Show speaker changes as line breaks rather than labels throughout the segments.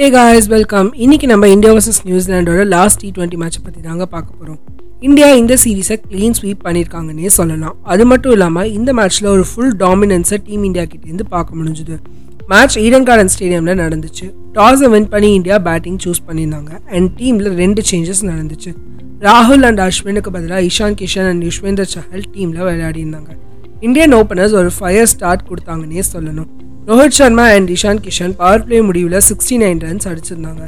Hey guys welcome இன்னைக்கு நம்ம India versus நியூசிலாண்டோட லாஸ்ட் டி டுவெண்ட்டி மேட்சை பற்றி தாங்க பார்க்க போகிறோம் இந்தியா இந்த சீரீஸை க்ளீன் ஸ்வீப் பண்ணியிருக்காங்கன்னே சொல்லலாம். அது மட்டும் இல்லாமல் இந்த மேட்ச்சில் ஒரு ஃபுல் டாமினன்ஸை டீம் இந்தியா கிட்டேருந்து பார்க்க முடிஞ்சுது. மேட்ச் ஈடன் கார்டன் ஸ்டேடியமில் நடந்துச்சு. டாஸை வின் பண்ணி இந்தியா பேட்டிங் சூஸ் பண்ணியிருந்தாங்க. அண்ட் டீமில் ரெண்டு சேஞ்சஸ் நடந்துச்சு. ராகுல் அண்ட் அஸ்வினுக்கு பதிலாக இஷான் கிஷன் அண்ட் யுஷ்வேந்தர் சஹல் டீமில் விளையாடிருந்தாங்க இந்தியன் ஓப்பனர்ஸ் ஒரு ஃபயர் ஸ்டார்ட் கொடுத்தாங்கன்னே சொல்லணும். Rohit Sharma and Ishan Kishan power play முடிவில் சிக்ஸ்டி நைன் ரன்ஸ் அடிச்சிருந்தாங்க.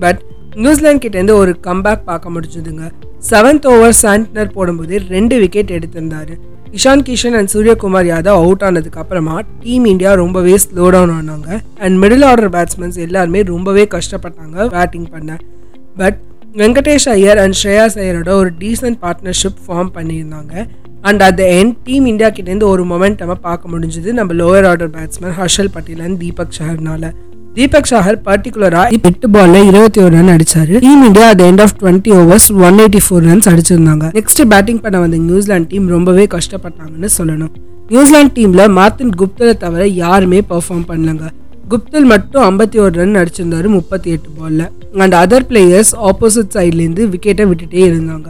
பட் நியூசிலாந்து கிட்டேருந்து ஒரு கம்பேக் பார்க்க முடிஞ்சதுங்க. செவன்த் ஓவர் சாண்ட்னர் போடும்போது ரெண்டு விக்கெட் எடுத்திருந்தாரு. இஷான் கிஷன் அண்ட் சூரியகுமார் யாதவ் அவுட் ஆனதுக்கு அப்புறமா டீம் இந்தியா ரொம்பவே ஸ்லோ டவுன் ஆனாங்க. அண்ட் மிடில் ஆர்டர் பேட்ஸ்மேன்ஸ் எல்லாருமே ரொம்பவே கஷ்டப்பட்டாங்க பேட்டிங் பண்ண. பட் வெங்கடேஷ் ஐயர் அண்ட் ஸ்ரேயாஸ் ஐயரோட ஒரு டீசன்ட் பார்ட்னர்ஷிப் ஃபார்ம் பண்ணியிருந்தாங்க. And at the end team India கிட்டேருந்து ஒரு மொமெண்டமாக பார்க்க முடிஞ்சது. நம்ம lower order batsman Harshal Patel and Deepak சஹர்னால Deepak Chahar பர்டிகுலரா எட்டு பால்ல இருபத்தி ஒரு ரன் அடிச்சாரு. Team India at end of twenty overs one eighty four runs அடிச்சிருந்தாங்க. Next batting பண்ண வந்த நியூசிலாந்து டீம் ரொம்பவே கஷ்டப்பட்டாங்கன்னு சொல்லணும். நியூசிலாந்து டீம்ல மார்த்தின் குப்தலை தவிர யாருமே பெர்ஃபார்ம் பண்ணலங்க. குப்தல் மட்டும் ஐம்பத்தி ஒரு ரன் அடிச்சிருந்தாரு முப்பத்தி எட்டு பால்ல அண்ட் அதர் பிளேயர்ஸ் ஆப்போசிட் சைட்லேருந்து விக்கெட்டை விட்டுட்டே இருந்தாங்க.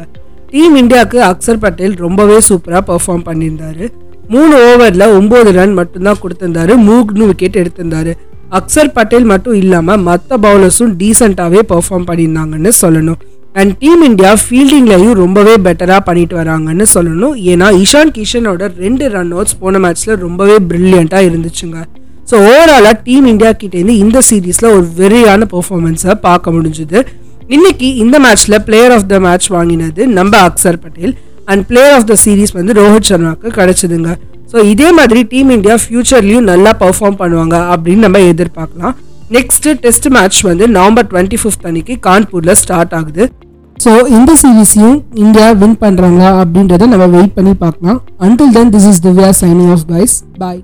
டீம் இந்தியாவுக்கு அக்சர் பட்டேல் ரொம்பவே சூப்பராக பெர்ஃபார்ம் பண்ணியிருந்தாரு. மூணு ஓவரில் ஒம்பது ரன் மட்டும்தான் கொடுத்திருந்தாரு. மூணு விக்கெட் எடுத்திருந்தாரு. அக்சர் பட்டேல் மட்டும் இல்லாமல் மற்ற பவுலர்ஸும் டீசெண்டாகவே பெர்ஃபார்ம் பண்ணியிருந்தாங்கன்னு சொல்லணும். அண்ட் டீம் இந்தியா ஃபீல்டிங்லையும் ரொம்பவே பெட்டராக பண்ணிட்டு வராங்கன்னு சொல்லணும். ஏன்னா இஷான் கிஷனோட ரெண்டு ரன் அவுட்ஸ் போன மேட்ச்சில் ரொம்பவே ப்ரில்லியண்ட்டாக இருந்துச்சுங்க. ஸோ ஓவராலாக டீம் இந்தியா கிட்டேருந்து இந்த சீரீஸில் ஒரு வெறியான பெர்ஃபார்மன்ஸை பார்க்க முடிஞ்சுது. இன்னைக்கு இந்த மேட்ச்சில் பிளேயர் ஆஃப் த மேட்ச் வாங்கினது நம்ம Axar Patel and player of the series வந்து ரோஹித் சர்மாவுக்கு கிடச்சிதுங்க. ஸோ இதே மாதிரி டீம் இந்தியா ஃபியூச்சர்லையும் நல்லா பர்ஃபார்ம் பண்ணுவாங்க அப்படின்னு நம்ம எதிர்பார்க்கலாம். நெக்ஸ்ட் டெஸ்ட் மேட்ச் வந்து நவம்பர் டுவெண்ட்டி ஃபிஃப்த் அன்னைக்கு கான்பூரில் ஸ்டார்ட் ஆகுது. ஸோ இந்த சீரீஸையும் இந்தியா வின் பண்ணுறாங்க அப்படின்றத நம்ம வெயிட் பண்ணி பார்க்கலாம். Until then this is Divya signing off bye bye